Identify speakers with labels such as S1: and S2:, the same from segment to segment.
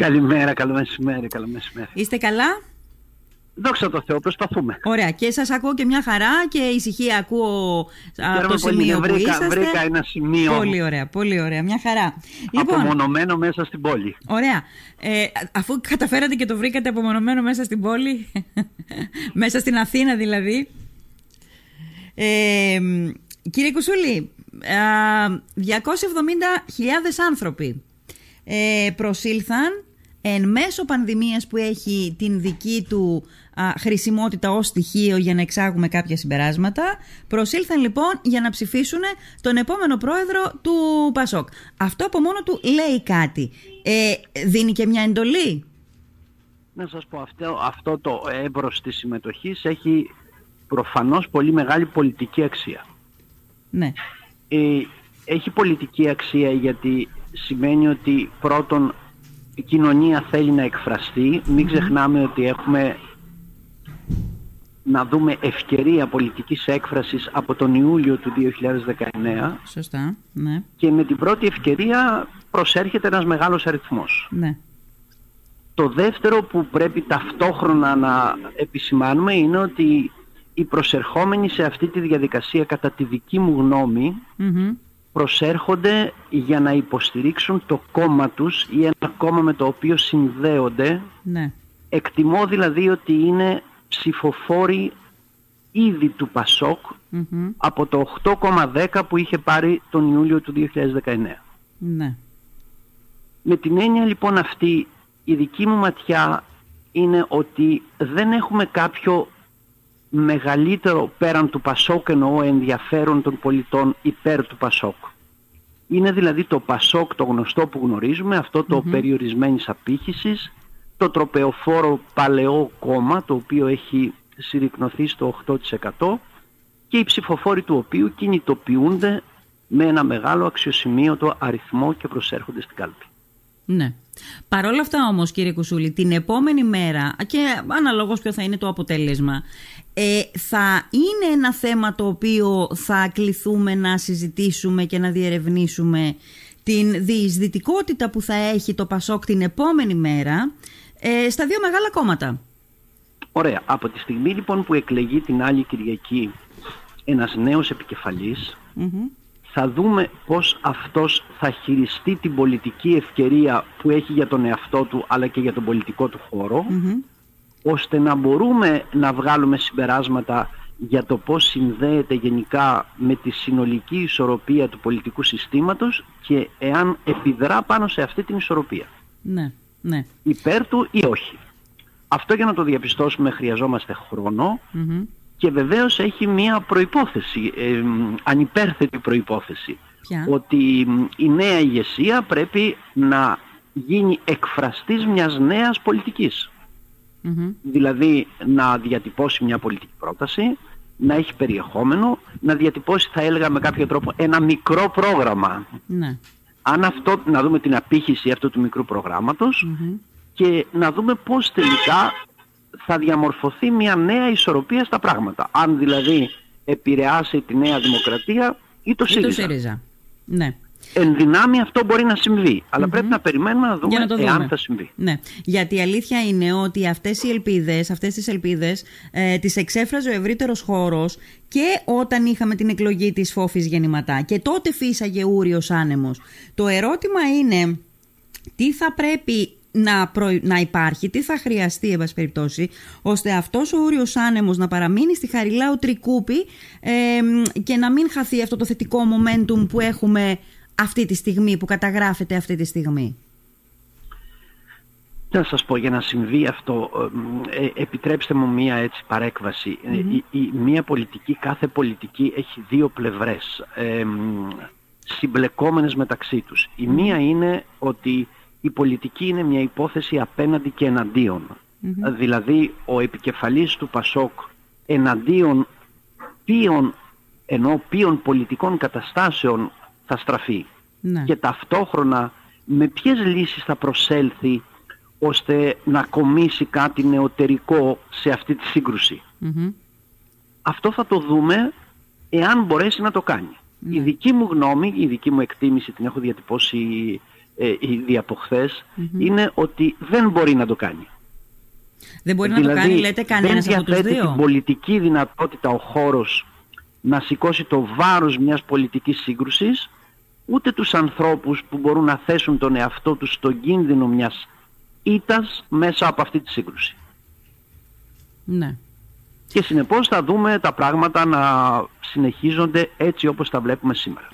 S1: Καλημέρα, καλό μεσημέρι, καλό μεσημέρι.
S2: Είστε καλά;
S1: Δόξα τω Θεώ, προσπαθούμε.
S2: Ωραία. Και σας ακούω και μια χαρά και ησυχία ακούω από το σημείο
S1: βρήκα,
S2: που είσαστε.
S1: Βρήκα ένα σημείο
S2: Πολύ ωραία, πολύ ωραία. Μια χαρά.
S1: Λοιπόν, απομονωμένο μέσα στην πόλη.
S2: Ωραία. Ε, αφού καταφέρατε και το βρήκατε απομονωμένο μέσα στην πόλη, μέσα στην Αθήνα δηλαδή. Ε, κύριε Κουσούλη, 270.000 άνθρωποι ε, προσήλθαν εν μέσω πανδημίας που έχει την δική του χρησιμότητα ως στοιχείο για να εξάγουμε κάποια συμπεράσματα προσήλθαν λοιπόν για να ψηφίσουν τον επόμενο πρόεδρο του Πασόκ. Αυτό από μόνο του λέει κάτι. Ε, δίνει και μια εντολή;
S1: Να σας πω, αυτό, αυτό το έμπρος της συμμετοχής έχει προφανώς πολύ μεγάλη πολιτική αξία.
S2: Ναι.
S1: Ε, έχει πολιτική αξία γιατί σημαίνει ότι πρώτον η κοινωνία θέλει να εκφραστεί. Μην ξεχνάμε ότι έχουμε να δούμε ευκαιρία πολιτικής έκφρασης από τον Ιούλιο του 2019.
S2: Σωστά, ναι.
S1: Και με την πρώτη ευκαιρία προσέρχεται ένας μεγάλος αριθμός.
S2: Ναι.
S1: Το δεύτερο που πρέπει ταυτόχρονα να επισημάνουμε είναι ότι οι προσερχόμενοι σε αυτή τη διαδικασία κατά τη δική μου γνωμη προσέρχονται για να υποστηρίξουν το κόμμα τους ή ένα κόμμα με το οποίο συνδέονται.
S2: Ναι.
S1: Εκτιμώ δηλαδή ότι είναι ψηφοφόροι ήδη του πασοκ από το 8,10 που είχε πάρει τον Ιούλιο του 2019.
S2: Ναι.
S1: Με την έννοια λοιπόν αυτή η δική μου ματιά είναι ότι δεν έχουμε κάποιο μεγαλύτερο πέραν του Πασόκ εννοώ ενδιαφέρον των πολιτών υπέρ του Πασόκ. Είναι δηλαδή το Πασόκ το γνωστό που γνωρίζουμε, αυτό το mm-hmm. περιορισμένης απήχησης, το τροπεοφόρο παλαιό κόμμα το οποίο έχει συρρυκνωθεί στο 8% και οι ψηφοφόροι του οποίου κινητοποιούνται με ένα μεγάλο αξιοσημείωτο αριθμό και προσέρχονται στην κάλπη.
S2: Ναι. Παρ' όλα αυτά όμως κύριε Κουσούλη, την επόμενη μέρα και αναλόγως ποιο θα είναι το αποτέλεσμα, ε, θα είναι ένα θέμα το οποίο θα κληθούμε να συζητήσουμε και να διερευνήσουμε την διεισδυτικότητα που θα έχει το Πασόκ την επόμενη μέρα ε, στα δύο μεγάλα κόμματα.
S1: Ωραία. Από τη στιγμή λοιπόν που εκλεγεί την άλλη Κυριακή ένας νέος θα δούμε πώς αυτός θα χειριστεί την πολιτική ευκαιρία που έχει για τον εαυτό του αλλά και για τον πολιτικό του χωρο ώστε να μπορούμε να βγάλουμε συμπεράσματα για το πώς συνδέεται γενικά με τη συνολική ισορροπία του πολιτικού συστήματος και εάν επιδρά πάνω σε αυτή την ισορροπία.
S2: Ναι, ναι.
S1: Υπέρ του ή όχι. Αυτό για να το διαπιστώσουμε χρειαζόμαστε και βεβαίως έχει μία προϋπόθεση, ε, ανυπέρθετη προϋπόθεση. Ότι η νέα ηγεσία πρέπει να γίνει εκφραστής μιας νέας Δηλαδή να διατυπώσει μια πολιτική πρόταση, να έχει περιεχόμενο, να διατυπώσει θα έλεγα με κάποιο τρόπο ένα μικρό πρόγραμμα.
S2: Ναι.
S1: Αν αυτό, να δούμε την απήχηση αυτού του μικρού προγράμματος και να δούμε πώς τελικά θα διαμορφωθεί μια νέα ισορροπία στα πράγματα. Αν δηλαδή επηρεάσει τη Νέα Δημοκρατία ή το ΣΥΡΙΖΑ.
S2: Ή το ΣΥΡΙΖΑ. Ναι.
S1: Εν δυνάμει αυτό μπορεί να συμβεί. πρέπει να περιμένουμε να δούμε, να εάν θα συμβεί.
S2: Ναι. Γιατί η αλήθεια είναι ότι αυτές οι ελπίδες, αυτές τις ελπίδες ε, τις εξέφραζε ο ευρύτερος χώρος και όταν είχαμε την εκλογή της Φόφης Γεννηματά και τότε φύσαγε ούριος άνεμος. Το ερώτημα είναι τι θα πρέπει να, να υπάρχει, τι θα χρειαστεί, εν πάση περιπτώσει, ώστε αυτός ο ούριος άνεμος να παραμείνει στη Χαριλάου Τρικούπη και να μην χαθεί αυτό το θετικό momentum που έχουμε αυτή τη στιγμή, που καταγράφεται αυτή τη στιγμή.
S1: Να σας πω για να συμβεί αυτό, ε, επιτρέψτε μου μία έτσι ε, η, μία πολιτική, κάθε πολιτική έχει δύο πλευρές ε, συμπλεκόμενες μεταξύ τους. Η μία είναι ότι η πολιτική είναι μια υπόθεση απέναντι και εναντίον. Δηλαδή ο επικεφαλής του Πασόκ εναντίον ποιων, ενώ ποιων πολιτικών καταστάσεων θα στραφεί. Ναι. Και ταυτόχρονα με ποιες λύσεις θα προσέλθει ώστε να κομίσει κάτι νεωτερικό σε αυτή τη συγκρουση Αυτό θα το δούμε εάν μπορέσει να το κάνει. Η ναι. δική μου γνώμη, η δική μου εκτίμηση την έχω διατυπώσει ε, ήδη από είναι ότι δεν μπορεί να το κάνει.
S2: Δεν μπορεί να το
S1: Δηλαδή,
S2: κάνει, λέτε, κανένας
S1: δεν
S2: από τους
S1: διαθέτει
S2: δύο.
S1: την πολιτική δυνατότητα ο χώρος να σηκώσει το βάρος μιας πολιτικής σύγκρουσης, ούτε τους ανθρώπους που μπορούν να θέσουν τον εαυτό τους στον κίνδυνο μιας ήττας μέσα από αυτή τη σύγκρουση.
S2: Ναι.
S1: Και συνεπώς θα δούμε τα πράγματα να συνεχίζονται έτσι όπως τα βλέπουμε σήμερα.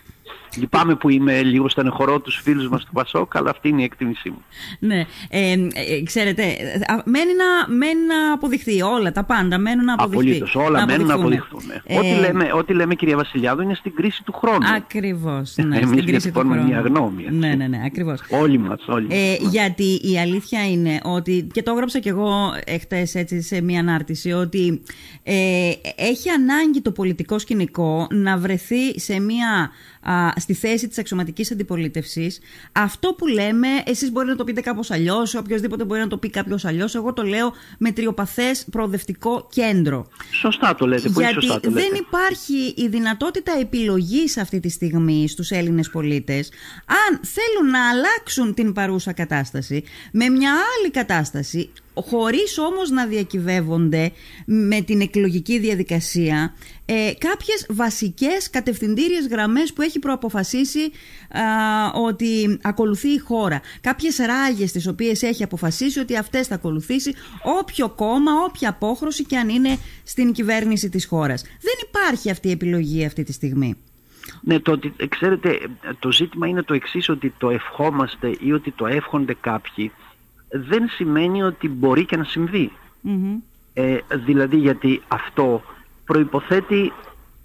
S1: Λυπάμαι που είμαι λίγο στενεχωρώ τους φίλους μας του Πασόκ, αλλά αυτή είναι η εκτίμησή μου.
S2: Ναι, ε, ε, ξέρετε, ε, α, μένει να, μένει να αποδειχθεί όλα, τα πάντα μένουν να αποδειχθεί.
S1: Απολύτως, όλα μένουν να
S2: αποδειχθούν.
S1: αποδειχθούν.
S2: Ε,
S1: Ό,τι, λέμε, ό,τι λέμε κυρία Βασιλιάδου είναι στην κρίση του χρόνου.
S2: Ακριβώς, ναι,
S1: Εμείς
S2: στην κρίση του
S1: διατυπώνουμε
S2: χρόνου.
S1: μια γνώμη, έτσι.
S2: Ναι, ναι, ναι, ακριβώς.
S1: Όλοι μας, όλοι μας.
S2: Ε, γιατί η αλήθεια είναι ότι, και το έγραψα κι εγώ εχθές έτσι σε μία ανάρτηση, ότι ε, έχει ανάγκη το πολιτικό σκηνικό να βρεθεί σε μία, α, στη θέση της αξιωματικής αντιπολίτευσης. Αυτό που λέμε, εσείς μπορεί να το πείτε κάπως αλλιώς, οποιοδήποτε μπορεί να το πει κάποιος αλλιώς, εγώ το λέω με τριοπαθές προοδευτικό κέντρο.
S1: Σωστά το λέτε, πολύ
S2: Γιατί
S1: σωστά το λέτε.
S2: δεν υπάρχει η δυνατότητα επιλογής αυτή τη στιγμή στους Έλληνες πολίτες αν θέλουν να αλλάξουν την παρούσα κατάσταση με μια άλλη κατάσταση χωρίς όμως να διακυβεύονται με την εκλογική διαδικασία ε, κάποιες βασικές κατευθυντήριες γραμμές που έχει προαποφασίσει α, ότι ακολουθεί η χώρα. Κάποιες ράγες τις οποίες έχει αποφασίσει ότι αυτές θα ακολουθήσει όποιο κόμμα, όποια απόχρωση και αν είναι στην κυβέρνηση της χώρας. Δεν υπάρχει αυτή η επιλογή αυτή τη στιγμή.
S1: Ναι, το ότι, ε, ξέρετε, το ζήτημα είναι το εξής, ότι το ευχόμαστε ή ότι το εύχονται κάποιοι, δεν σημαίνει ότι μπορεί και να συμβεί.
S2: Μμμ.
S1: Ε, δηλαδή γιατί αυτό προϋποθέτει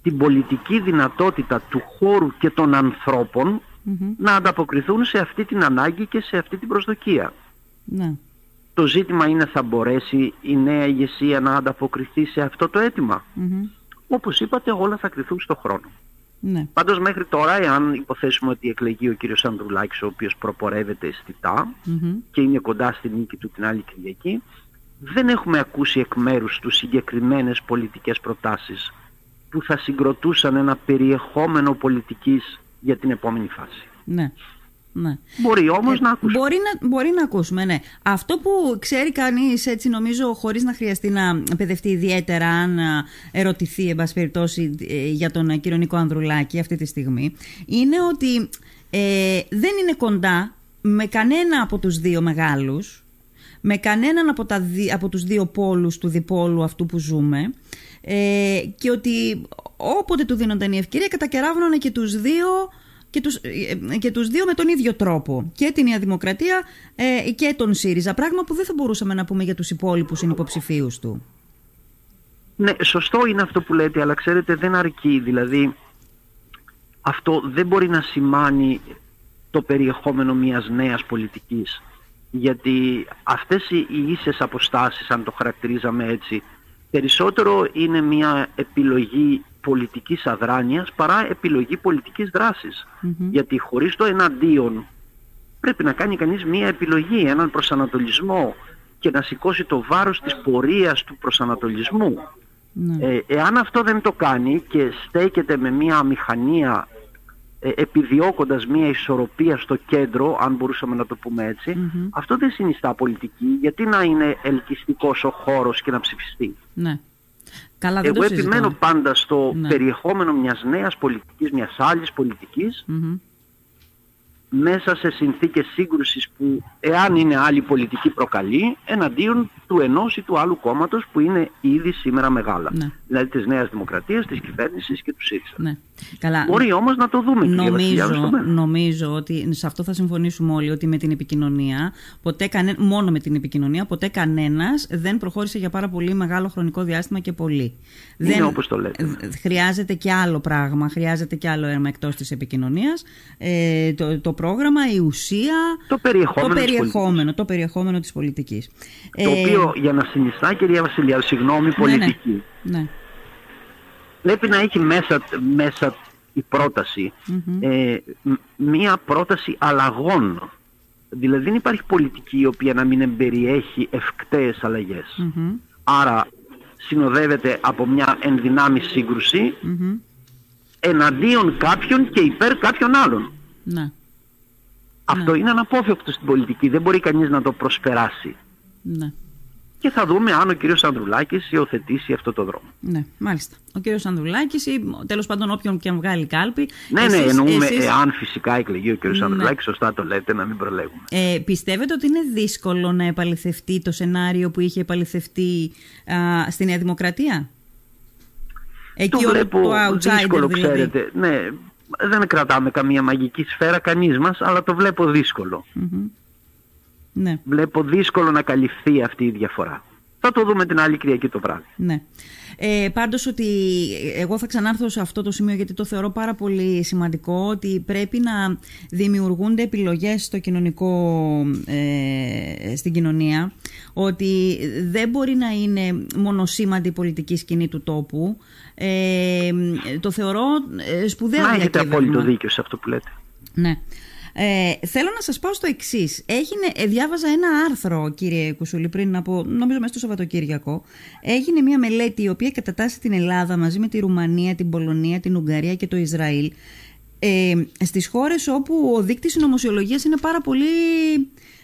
S1: την πολιτική δυνατότητα του χώρου και των ανθρώπων
S2: Μμμ.
S1: να ανταποκριθούν σε αυτή την ανάγκη και σε αυτή την προσδοκία.
S2: Ναι.
S1: Το ζήτημα είναι θα μπορέσει η νέα ηγεσία να ανταποκριθεί σε αυτό το αίτημα;
S2: Μμμ.
S1: Όπως είπατε όλα θα κρυθούν στο χρόνο.
S2: Ναι.
S1: Πάντως μέχρι τώρα, εάν υποθέσουμε ότι εκλεγεί ο κύριος Ανδρουλάκης, ο οποίος προπορεύεται αισθητά
S2: Μμμ.
S1: και είναι κοντά στη νίκη του την άλλη Κυριακή, δεν έχουμε ακούσει εκ μέρους τους συγκεκριμένες πολιτικές προτάσεις που θα συγκροτούσαν ένα περιεχόμενο πολιτικής για την επόμενη φάση.
S2: Ναι. Ναι.
S1: Μπορεί όμως
S2: Ε,
S1: να ακούσουμε.
S2: Μπορεί να, μπορεί να ακούσουμε, ναι. Αυτό που ξέρει κανείς έτσι νομίζω χωρίς να χρειαστεί να παιδευτεί ιδιαίτερα αν α, ερωτηθεί εν πάση περιπτώσει ε, για τον ε, κύριο Νίκο Ανδρουλάκη αυτή τη στιγμή είναι ότι ε, δεν είναι κοντά με κανένα από τους δύο μεγάλους με κανέναν από, τα, δι- από τους δύο πόλους του διπόλου αυτού που ζούμε ε, και ότι όποτε του δίνονταν η ευκαιρία κατακεράβωναν και τους δύο και τους, ε, και τους δύο με τον ίδιο τρόπο και την Νέα Δημοκρατία ε, και τον ΣΥΡΙΖΑ πράγμα που δεν θα μπορούσαμε να πούμε για τους υπόλοιπους συνυποψηφίους του.
S1: Ναι, σωστό είναι αυτό που λέτε, αλλά ξέρετε δεν αρκεί. Δηλαδή αυτό δεν μπορεί να σημάνει το περιεχόμενο μιας νέας πολιτικής. Γιατί αυτές οι οι ίσες αποστάσεις, αν το χαρακτηρίζαμε έτσι, περισσότερο είναι μια επιλογή πολιτικής αδράνειας παρά επιλογή πολιτικής δράσης. Γιατί χωρίς το εναντίον πρέπει να κάνει κανείς μια επιλογή, έναν προσανατολισμό και να σηκώσει το βάρος της πορείας του προσανατολισμού.
S2: Ναι.
S1: Ε, εάν αυτό δεν το κάνει και στέκεται με μια μηχανία ε, επιδιώκοντας μια ισορροπία στο κέντρο, αν μπορούσαμε να το πούμε έτσι, αυτό δεν συνιστά πολιτική. Γιατί να είναι ελκυστικός ο χώρος και να ψηφιστεί;
S2: ναι. Καλά, δεν
S1: Εγώ
S2: το συζητώ.
S1: επιμένω πάντα στο
S2: Ναι.
S1: περιεχόμενο μιας νέας πολιτικής, μιας άλλης πολιτικής,
S2: Μμμ.
S1: μέσα σε συνθήκες σύγκρουσης που εάν είναι άλλη πολιτική προκαλεί εναντίον του ενός ή του άλλου κόμματος που είναι ήδη σήμερα μεγάλα.
S2: Ναι.
S1: Δηλαδή της Νέας Δημοκρατίας, της κυβέρνησης και του ΣΥΡΙΖΑ.
S2: Ναι. Καλά.
S1: Μπορεί όμως να το δούμε κυρία Βασιλιάδου, στο
S2: Νομίζω,
S1: μέλλον.
S2: νομίζω ότι σε αυτό θα συμφωνήσουμε όλοι ότι με την επικοινωνία, ποτέ κανέ, μόνο με την επικοινωνία, ποτέ κανένας δεν προχώρησε για πάρα πολύ μεγάλο χρονικό διάστημα και πολύ.
S1: Είναι
S2: δεν,
S1: όπως το λέτε.
S2: ε, Χρειάζεται και άλλο πράγμα, χρειάζεται και άλλο έρμα εκτός της επικοινωνίας. Ε, το, το πρόγραμμα, η ουσία,
S1: Το περιεχόμενο
S2: το
S1: της
S2: περιεχόμενο, το περιεχόμενο της πολιτικής.
S1: Το
S2: Ε,
S1: οποίο για να συνιστά κυρία Βασιλιάδου, συγγνώμη, πολιτική.
S2: Ναι, ναι.
S1: Πρέπει να έχει μέσα, μέσα η πρόταση ε, μ- μία πρόταση αλλαγών. Δηλαδή δεν υπάρχει πολιτική η οποία να μην εμπεριέχει ευκταίες αλλαγές.
S2: Μμμ.
S1: Άρα συνοδεύεται από μια ενδυνάμει σύγκρουση
S2: Μμμ.
S1: εναντίον κάποιων και υπέρ κάποιων άλλων.
S2: Ναι.
S1: Αυτό είναι αναπόφευκτο στην πολιτική. Δεν μπορεί κανείς να το προσπεράσει.
S2: Ναι.
S1: Και θα δούμε αν ο κύριος Ανδρουλάκης υιοθετήσει αυτό το δρόμο.
S2: Ναι, μάλιστα. Ο κύριος Ανδρουλάκης ή τέλος πάντων όποιον και αν βγάλει κάλπη.
S1: Ναι, ναι, εννοούμε εάν φυσικά εκλεγεί ο κύριος ναι. Ανδρουλάκης, σωστά το λέτε, να μην προλέγουμε.
S2: Ε, πιστεύετε ότι είναι δύσκολο να επαληθευτεί το σενάριο που είχε επαληθευτεί α, στη Νέα Δημοκρατία;
S1: Εκεί το βλέπω το δύσκολο, δηλαδή. ξέρετε. Ναι, δεν κρατάμε καμία μαγική σφαίρα κανείς μας, αλλά το βλέπω
S2: Ναι.
S1: Βλέπω δύσκολο να καλυφθεί αυτή η διαφορά. Θα το δούμε την άλλη Κυριακή το βράδυ.
S2: Ναι. Ε, πάντως ότι εγώ θα ξανάρθω σε αυτό το σημείο γιατί το θεωρώ πάρα πολύ σημαντικό ότι πρέπει να δημιουργούνται επιλογές στο κοινωνικό, ε, στην κοινωνία ότι δεν μπορεί να είναι μονοσήμαντη η πολιτική σκηνή του τόπου ε, το θεωρώ ε, σπουδαίο
S1: Μα έχετε απόλυτο δίκιο σε αυτό που λέτε.
S2: Ναι. Ε, θέλω να σας πάω στο εξής. Ε, διάβαζα ένα άρθρο, κύριε Κουσούλη, πριν από, νομίζω μέσα στο Σαββατοκύριακο. Έγινε μια μελέτη η οποία κατατάσσει την Ελλάδα μαζί με τη Ρουμανία, την Πολωνία, την Ουγγαρία και το Ισραήλ ε, στις χώρες όπου ο δείκτης συνωμοσιολογίας είναι πάρα πολύ...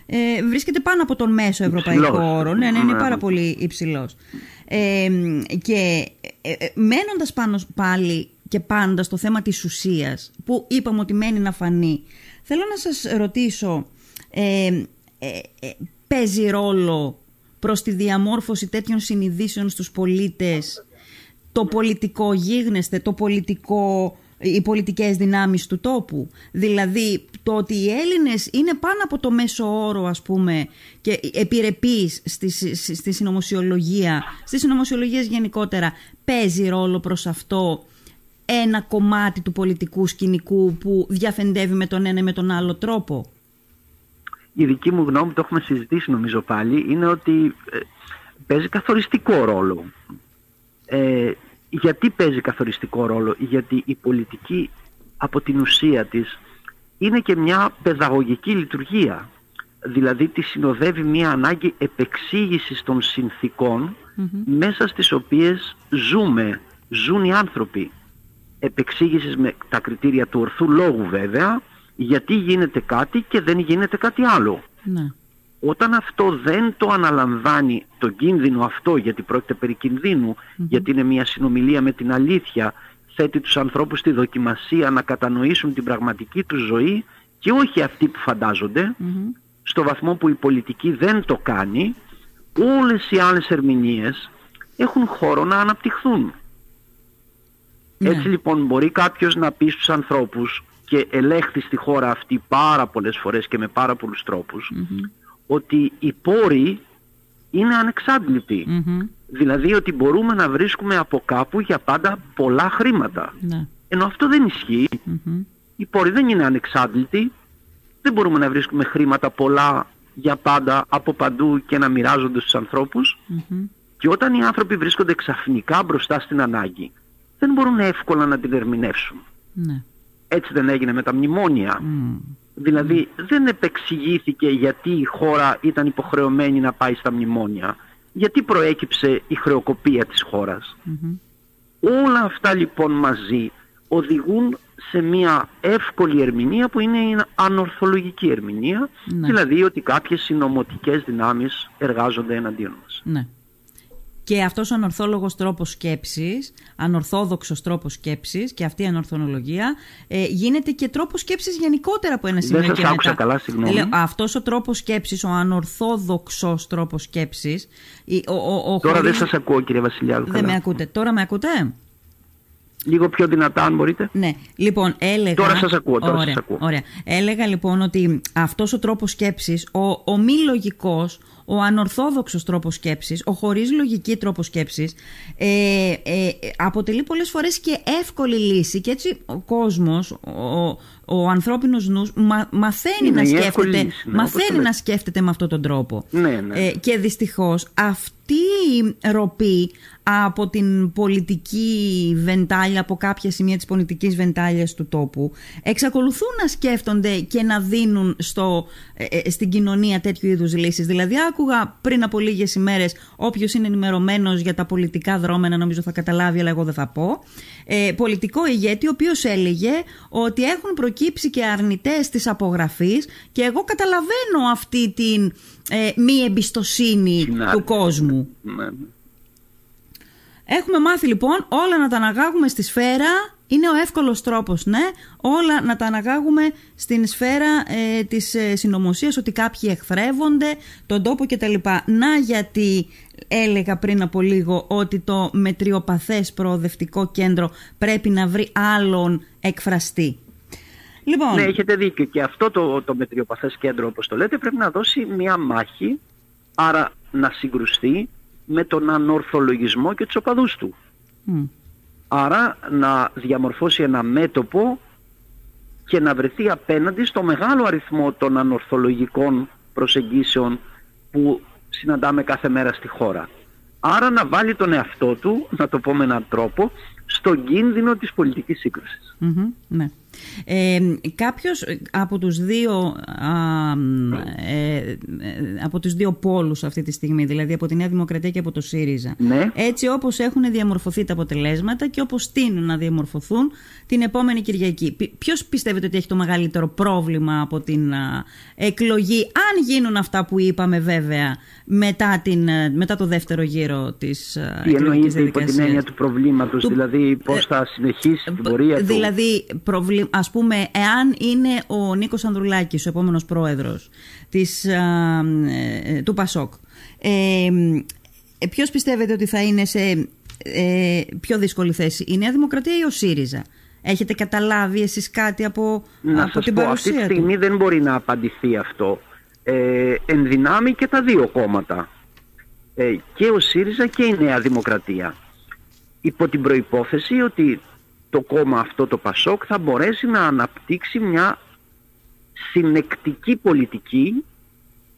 S2: Ε, βρίσκεται πάνω από τον μέσο ευρωπαϊκό όρο. Ναι, ναι, είναι ναι, πάρα ναι. πολύ υψηλός. Ε, και ε, ε, μένοντας πάνω πάλι και πάντα στο θέμα της ουσίας που είπαμε ότι μένει να φανεί θέλω να σας ρωτήσω ε, παίζει ρόλο προς τη διαμόρφωση τέτοιων συνειδήσεων στους πολίτες το πολιτικό γίγνεσθε, το πολιτικό οι πολιτικές δυνάμεις του τόπου; Δηλαδή το ότι οι Έλληνες είναι πάνω από το μέσο όρο ας πούμε και επιρρεπείς στη, στη συνωμοσιολογία, στις συνωμοσιολογίες γενικότερα παίζει ρόλο προς αυτό; Ένα κομμάτι του πολιτικού σκηνικού που διαφεντεύει με τον ένα ή με τον άλλο τρόπο;
S1: Η δική μου γνώμη, το έχουμε συζητήσει νομίζω πάλι, είναι ότι ε, παίζει καθοριστικό ρόλο. Ε, γιατί παίζει καθοριστικό ρόλο, γιατί η πολιτική από την ουσία της είναι και μια παιδαγωγική λειτουργία. Δηλαδή τη συνοδεύει μια ανάγκη επεξήγησης των συνθηκων μέσα στις οποίες ζούμε, ζουν οι άνθρωποι. Επεξήγησης με τα κριτήρια του ορθού λόγου βέβαια, γιατί γίνεται κάτι και δεν γίνεται κάτι άλλο.
S2: Ναι.
S1: Όταν αυτό δεν το αναλαμβάνει το κίνδυνο αυτό, γιατί πρόκειται περί κινδυνου γιατί είναι μια συνομιλία με την αλήθεια, θέτει τους ανθρώπους στη δοκιμασία να κατανοήσουν την πραγματική τους ζωή και όχι αυτή που φαντάζονται, στο βαθμό που η πολιτική δεν το κάνει, όλες οι άλλες ερμηνείες έχουν χώρο να αναπτυχθούν. Ναι. Έτσι λοιπόν μπορεί κάποιος να πει στους ανθρώπους και ελέγχθη στη χώρα αυτή πάρα πολλές φορές και με πάρα πολλούς ότι οι πόροι είναι Δηλαδή ότι μπορούμε να βρίσκουμε από κάπου για πάντα πολλά χρήματα.
S2: Ναι.
S1: Ενώ αυτό δεν ισχύει. Οι πόροι δεν είναι ανεξάντλητοι. Δεν μπορούμε να βρίσκουμε χρήματα πολλά για πάντα από παντού και να μοιράζονται στους ανθρώπους. Και όταν οι άνθρωποι βρίσκονται ξαφνικά μπροστά στην ανάγκη, δεν μπορούν εύκολα να την ερμηνεύσουν.
S2: Ναι.
S1: Έτσι δεν έγινε με τα μνημόνια. Δηλαδή δεν επεξηγήθηκε γιατί η χώρα ήταν υποχρεωμένη να πάει στα μνημόνια. Γιατί προέκυψε η χρεοκοπία της χωρας Όλα αυτά λοιπόν μαζί οδηγούν σε μια εύκολη ερμηνεία που είναι η ανορθολογική ερμηνεία, ναι. δηλαδή ότι κάποιες συνωμοτικές δυνάμεις εργάζονται εναντίον μας.
S2: Ναι. Και αυτός ο ανορθόλογος τρόπος σκέψης, ανορθόδοξος τρόπος σκέψης και αυτή η ανορθολογία ε, γίνεται και τρόπος σκέψης γενικότερα από ένα σημείο
S1: Δεν
S2: σας
S1: άκουσα καλά, συγγνώμη.
S2: Λέω, αυτός ο τρόπος σκέψης, ο ανορθόδοξος τρόπος σκέψης... Ο, ο, ο,
S1: Τώρα δεν σας ακούω κύριε Βασιλιάδου.
S2: Δεν με ακούτε. Τώρα με ακούτε;
S1: Λίγο πιο δυνατά αν μπορείτε.
S2: Ναι. Λοιπόν, έλεγα...
S1: Τώρα σας ακούω. Τώρα
S2: ωραία,
S1: σας ακούω.
S2: Ωραία. Έλεγα λοιπόν ότι αυτός ο τρόπος σκέψης, ο, ο μη λογικός, ο ανορθόδοξος τρόπος σκέψης, ο χωρίς λογική τρόπος σκέψης ε, ε, αποτελεί πολλές φορές και εύκολη λύση και έτσι ο κόσμος, ο, ο ανθρώπινος νους μαθαίνει, να σκέφτεται, λύση, ναι, μαθαίνει να σκέφτεται με αυτόν τον τρόπο.
S1: Ναι, ναι.
S2: Ε, και δυστυχώς αυτή η ροπή από την πολιτική βεντάλια, από κάποια σημεία της πολιτικής βεντάλιας του τόπου, εξακολουθούν να σκέφτονται και να δίνουν στο, ε, ε, στην κοινωνία τέτοιου είδους λύσεις. Δηλαδή άκουγα πριν από λίγες ημέρες, όποιος είναι ενημερωμένος για τα πολιτικά δρόμενα νομίζω θα καταλάβει, αλλά εγώ δεν θα πω, ε, πολιτικό ηγέτη ο οποίος έλεγε ότι έχουν προκύψει και αρνητές της απογραφής και εγώ καταλαβαίνω αυτή την ε, μη εμπιστοσύνη του κόσμου. Ναι, ναι. Έχουμε μάθει λοιπόν όλα να τα αναγάγουμε στη σφαίρα. Είναι ο εύκολος τρόπος, ναι. Όλα να τα αναγάγουμε στην σφαίρα ε, της ε, συνωμοσίας, ότι κάποιοι εχθρεύονται, τον τόπο κτλ. Να γιατί έλεγα πριν από λίγο ότι το μετριοπαθές προοδευτικό κέντρο πρέπει να βρει άλλον εκφραστή.
S1: Λοιπόν... Ναι, έχετε δίκιο. Και αυτό το, το μετριοπαθές κέντρο, όπως το λέτε, πρέπει να δώσει μια μάχη, άρα να συγκρουστεί με τον ανορθολογισμό και τους οπαδούς του. Άρα να διαμορφώσει ένα μέτωπο και να βρεθεί απέναντι στο μεγάλο αριθμό των ανορθολογικών προσεγγίσεων που συναντάμε κάθε μέρα στη χώρα. Άρα να βάλει τον εαυτό του, να το πω με έναν τρόπο, στον κίνδυνο της πολιτικής
S2: ναι. Ε, κάποιος από τους δύο ε, ε, από τους δύο πόλους αυτή τη στιγμή δηλαδή από τη Νέα Δημοκρατία και από το ΣΥΡΙΖΑ
S1: ναι.
S2: έτσι όπως έχουν διαμορφωθεί τα αποτελέσματα και όπως τείνουν να διαμορφωθούν την επόμενη Κυριακή ποιος πιστεύετε ότι έχει το μεγαλύτερο πρόβλημα από την εκλογή αν γίνουν αυτά που είπαμε βέβαια μετά, την, μετά το δεύτερο γύρο της
S1: Τι εννοείται υπό την έννοια του προβλήματος δηλαδή πώς θα συνεχίσει την πορεία του;
S2: δηλαδή ας πούμε, εάν είναι ο Νίκος Ανδρουλάκης, ο επόμενος πρόεδρος της, ε, του ΠΑΣΟΚ, ε, ποιος πιστεύετε ότι θα είναι σε ε, πιο δύσκολη θέση, η Νέα Δημοκρατία ή ο ΣΥΡΙΖΑ; Έχετε καταλάβει εσείς κάτι από,
S1: να
S2: από την πω,
S1: παρουσία Αυτή τη στιγμή δεν μπορεί να απαντηθεί αυτό. Ε, ενδυνάμει και τα δύο κόμματα. Ε, και ο ΣΥΡΙΖΑ και η Νέα Δημοκρατία. Υπό την προϋπόθεση ότι το κόμμα αυτό το Πασόκ θα μπορέσει να αναπτύξει μια συνεκτική πολιτική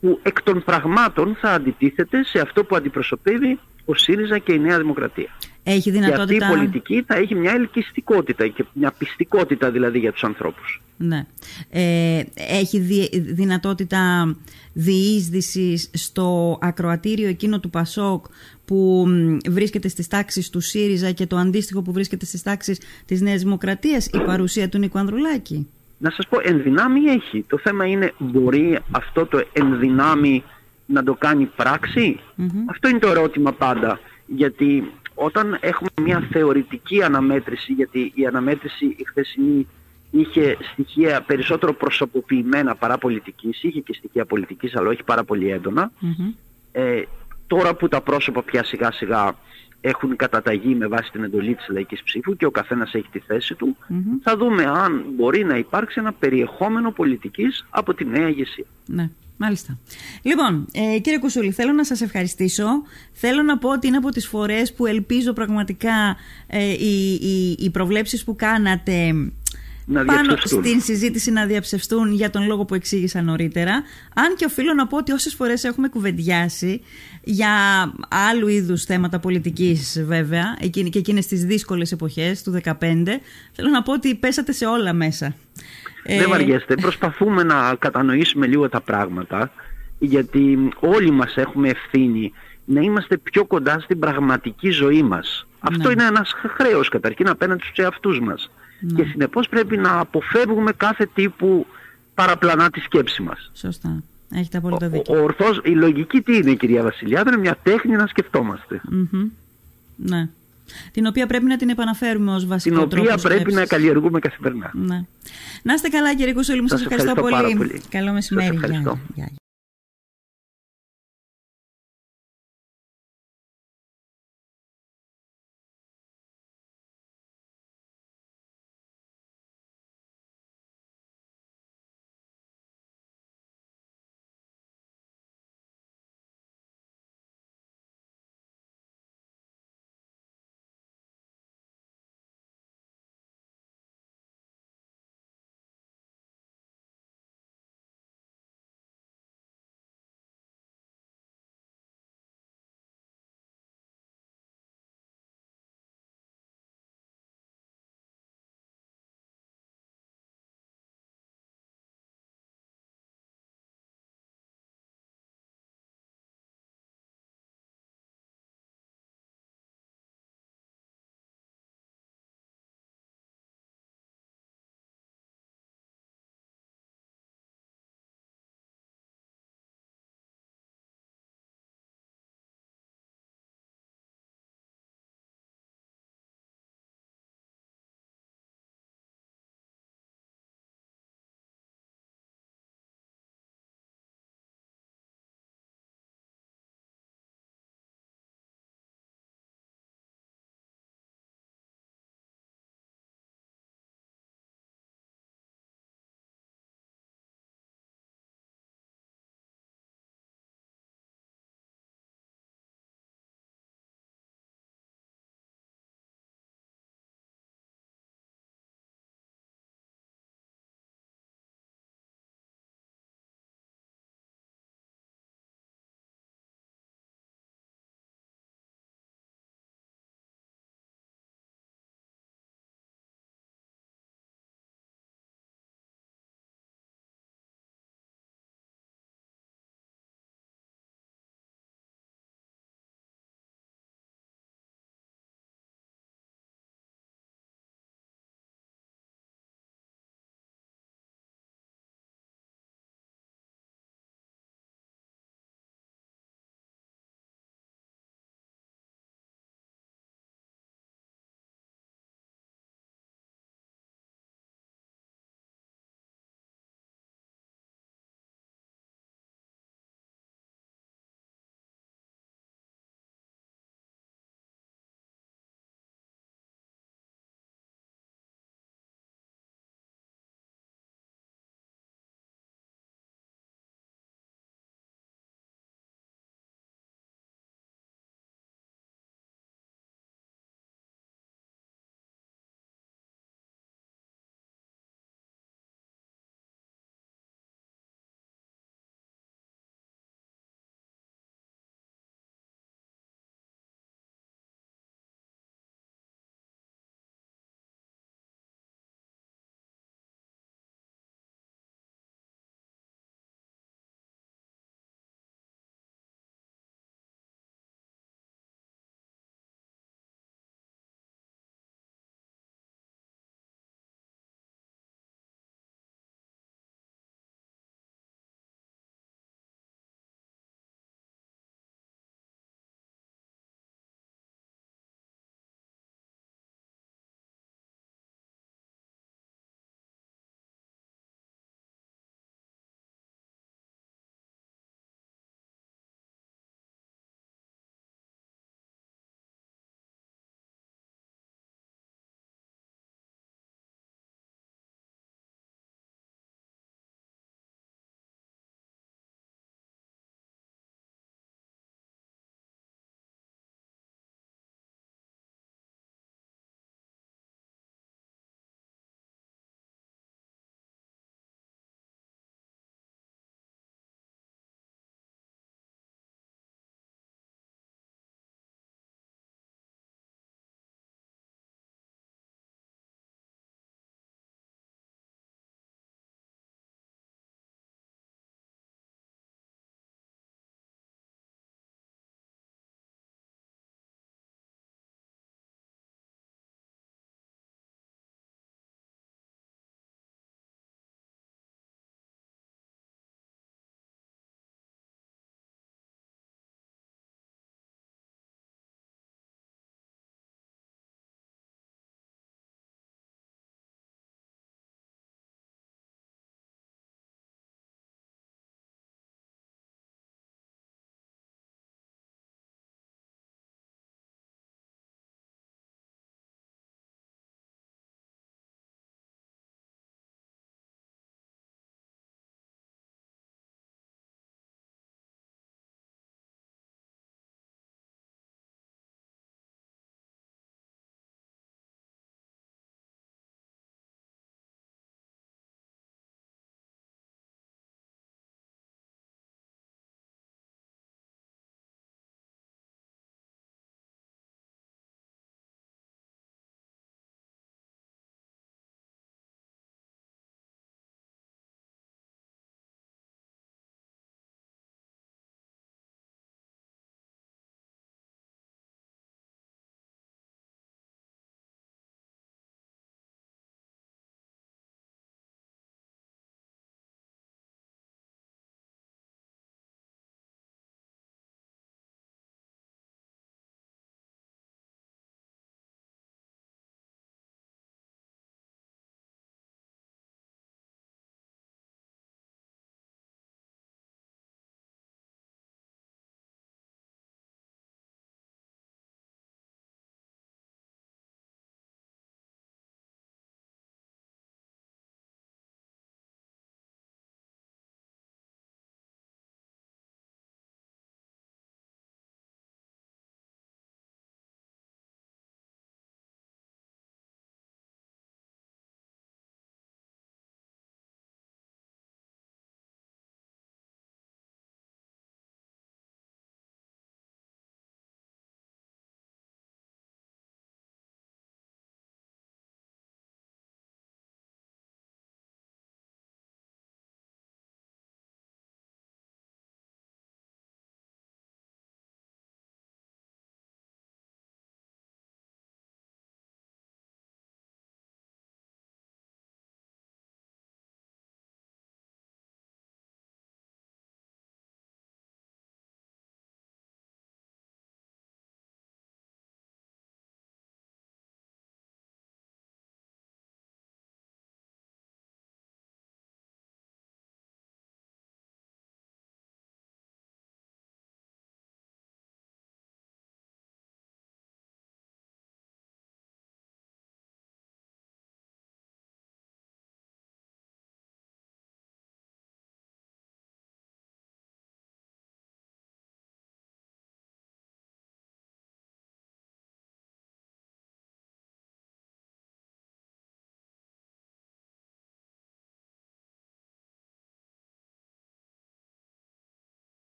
S1: που εκ των πραγμάτων θα αντιτίθεται σε αυτό που αντιπροσωπεύει ο ΣΥΡΙΖΑ και η Νέα Δημοκρατία.
S2: Έχει δυνατότητα...
S1: Και αυτή η πολιτική θα έχει μια ελκυστικότητα και μια πιστικότητα δηλαδή για τους ανθρώπους.
S2: Ναι. Ε, έχει δυνατότητα διείσδυσης στο ακροατήριο εκείνο του Πασόκ που βρίσκεται στις τάξεις του ΣΥΡΙΖΑ και το αντίστοιχο που βρίσκεται στις τάξεις της Νέας Δημοκρατίας η παρουσία του Νίκου Ανδρουλάκη.
S1: Να σας πω, ενδυνάμει έχει. Το θέμα είναι μπορεί αυτό το ενδυνάμει να το κάνει Αυτό είναι το ερώτημα πάντα. Γιατί όταν έχουμε μια θεωρητική αναμέτρηση, γιατί η αναμέτρηση η χθεσινή είχε στοιχεία περισσότερο προσωποποιημένα παρά πολιτικής, είχε και στοιχεία πολιτικής αλλά όχι πάρα πολύ ε, τώρα που τα πρόσωπα πια σιγά σιγά έχουν καταταγεί με βάση την εντολή της λαϊκής ψήφου και ο καθένας έχει τη θέση του, θα δούμε αν μπορεί να υπάρξει ένα περιεχόμενο πολιτικής από τη νέα ηγεσία.
S2: Ναι. Μάλιστα. Λοιπόν, ε, κύριε Κουσούλη, θέλω να σας ευχαριστήσω. Θέλω να πω ότι είναι από τις φορές που ελπίζω πραγματικά ε, οι, οι, οι προβλέψεις που κάνατε
S1: να
S2: πάνω στην συζήτηση να διαψευστούν για τον λόγο που εξήγησα νωρίτερα. Αν και οφείλω να πω ότι όσες φορές έχουμε κουβεντιάσει για άλλου είδους θέματα πολιτικής βέβαια και εκείνες τις δύσκολες εποχές του 2015 θέλω να πω ότι πέσατε σε όλα μέσα.
S1: Δεν ε, βαριέστε. Προσπαθούμε να κατανοήσουμε λίγο τα πράγματα γιατί όλοι μας έχουμε ευθύνη να είμαστε πιο κοντά στην πραγματική ζωή μας. Αυτό ναι. είναι ένας χρέος καταρχήν απέναντι στους εαυτούς μας. Ναι. Και συνεπώς πρέπει να αποφεύγουμε κάθε τύπου παραπλανά τη σκέψη μας.
S2: Σωστά. Έχετε απόλυτα δίκιο.
S1: Ο, ορθός, η λογική τι είναι κυρία Βασιλιάδη, είναι μια τέχνη να σκεφτόμαστε.
S2: Ναι. Την οποία πρέπει να την επαναφέρουμε ως βασικό τρόπο
S1: Την οποία πρέπει να καλλιεργούμε καθημερινά.
S2: Ναι. Να είστε καλά κύριε Κουσούλη μου, σας, ευχαριστώ, πολύ. πολύ. Καλό μεσημέρι.
S1: Σας ευχαριστώ.